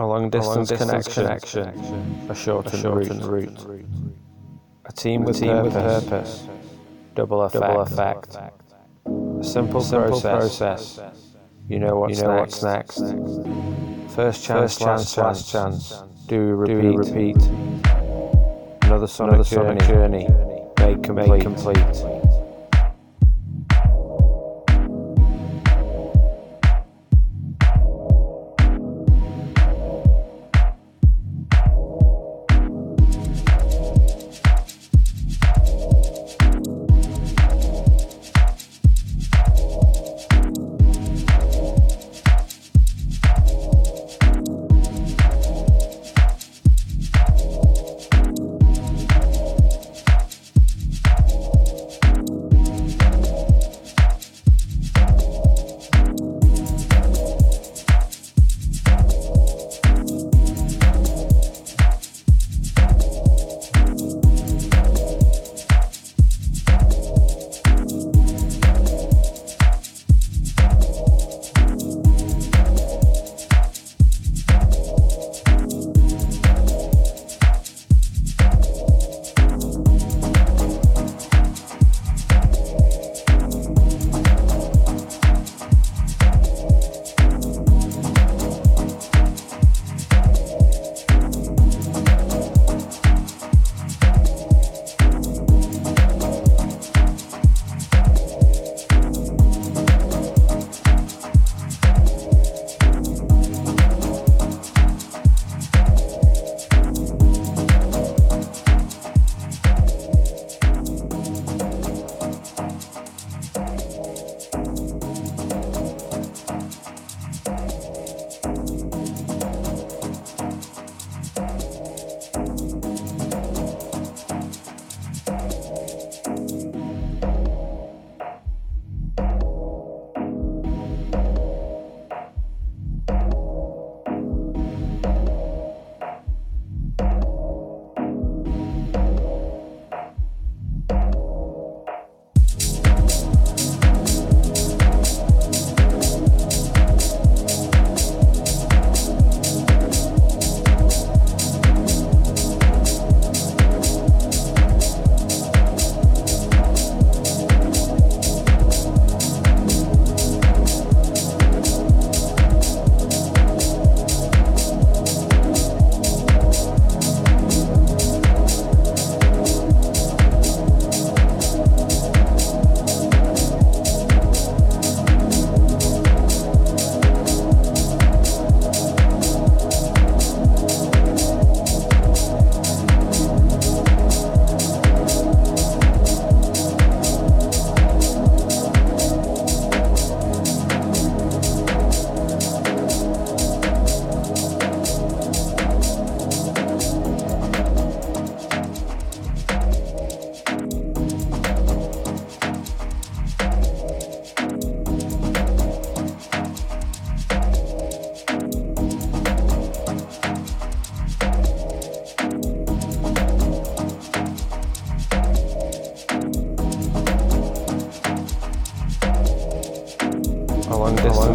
A long distance, connection, a shortened, route. A team with, team purpose. with purpose, double effect. Double effect. A simple, simple process. process. You know what's, you know next. what's next. First chance, First chance, last chance. Do repeat. Do repeat. Another sonic, Another sonic journey. journey. Made complete. Made complete.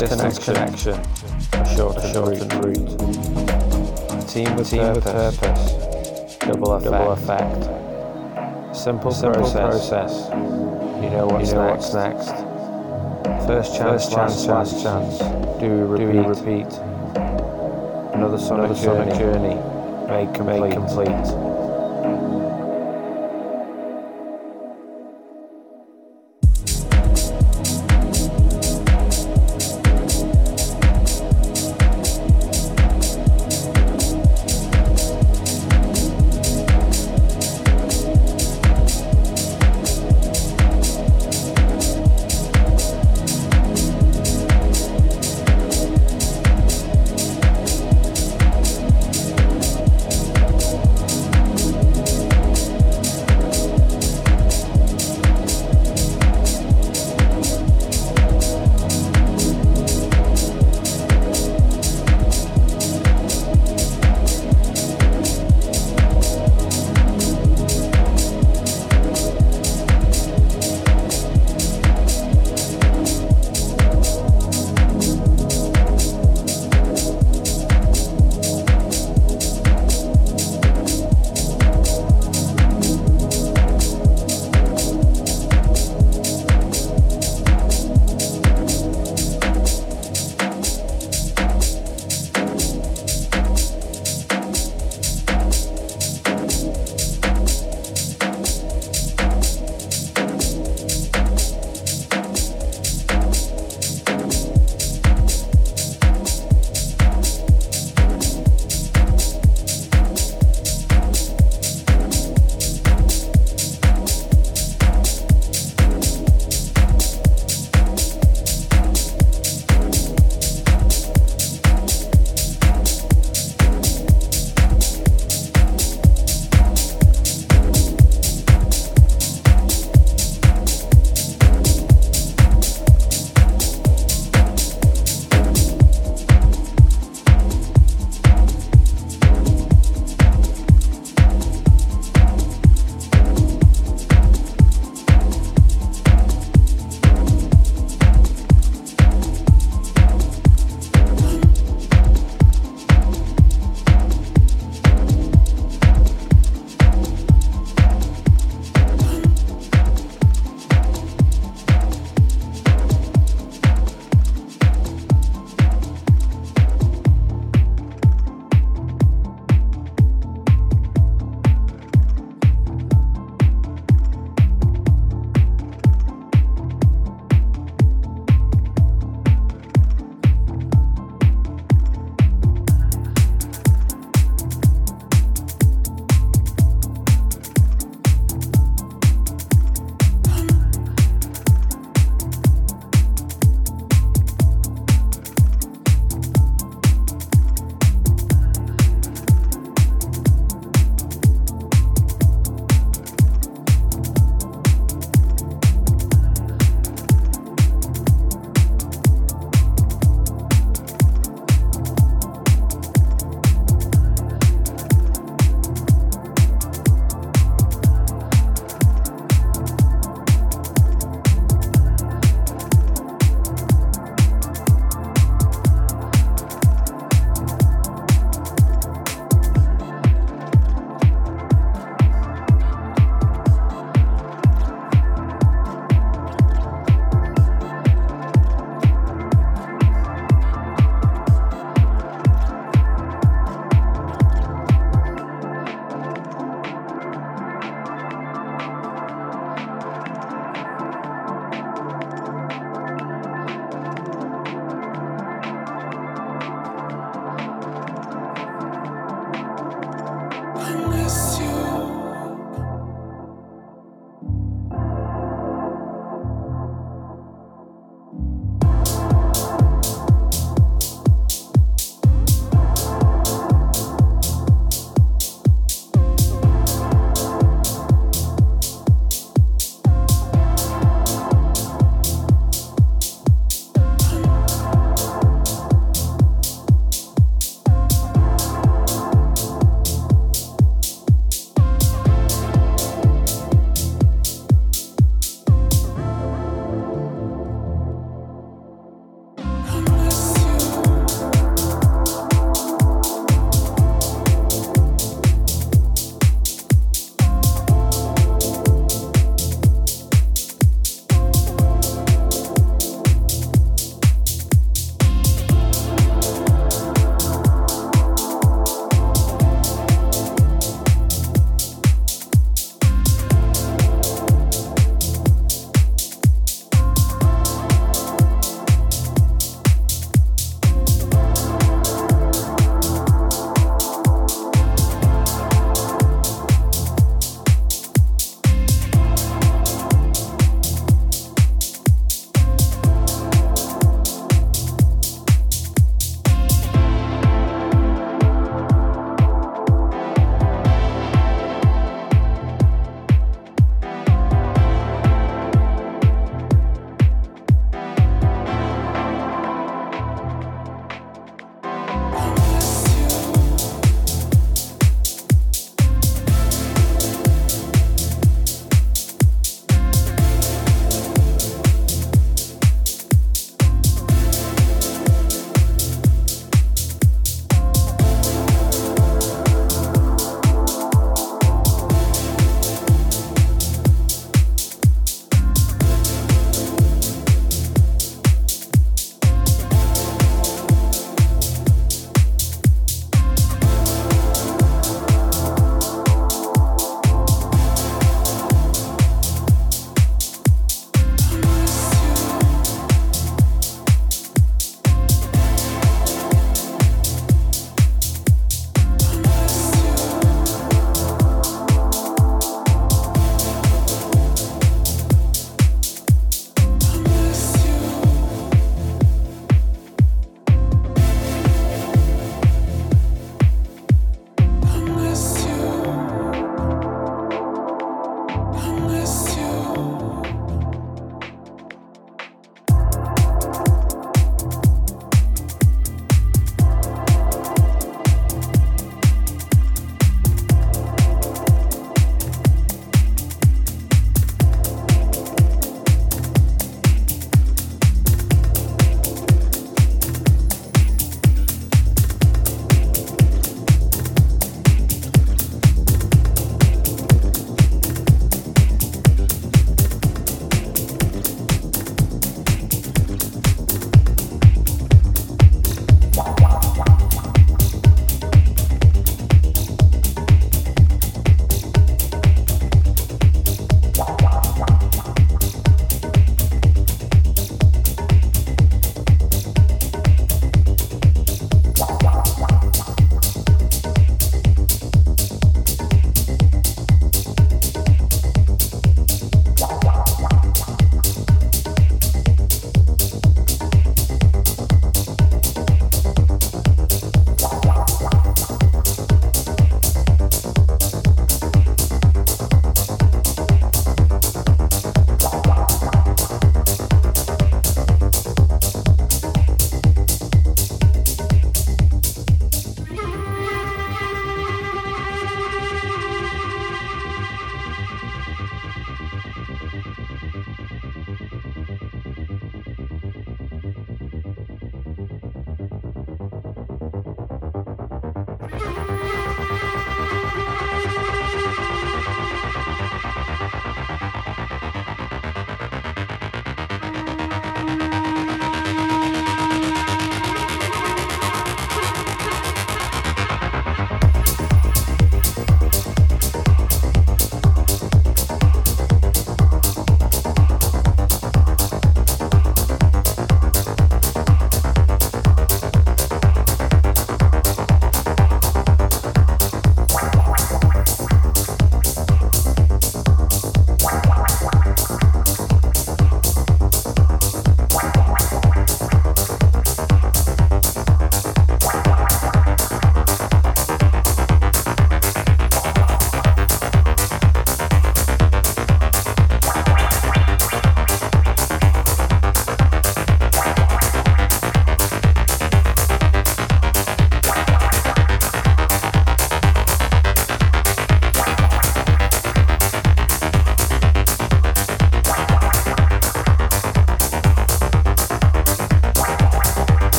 Distance connection, a shortened, shortened route. A team with, team purpose, with purpose, double effect. Double effect. Simple, Simple process. process. You know what's, you know next. what's next. First chance, First chance, last chance. Do repeat. Do repeat. Another sonic, Another sonic journey. journey. Made complete. Made complete.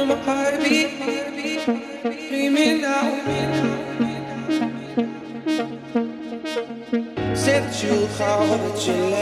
feel my heartbeat. Dreaming out. Said that you'll call, but you left.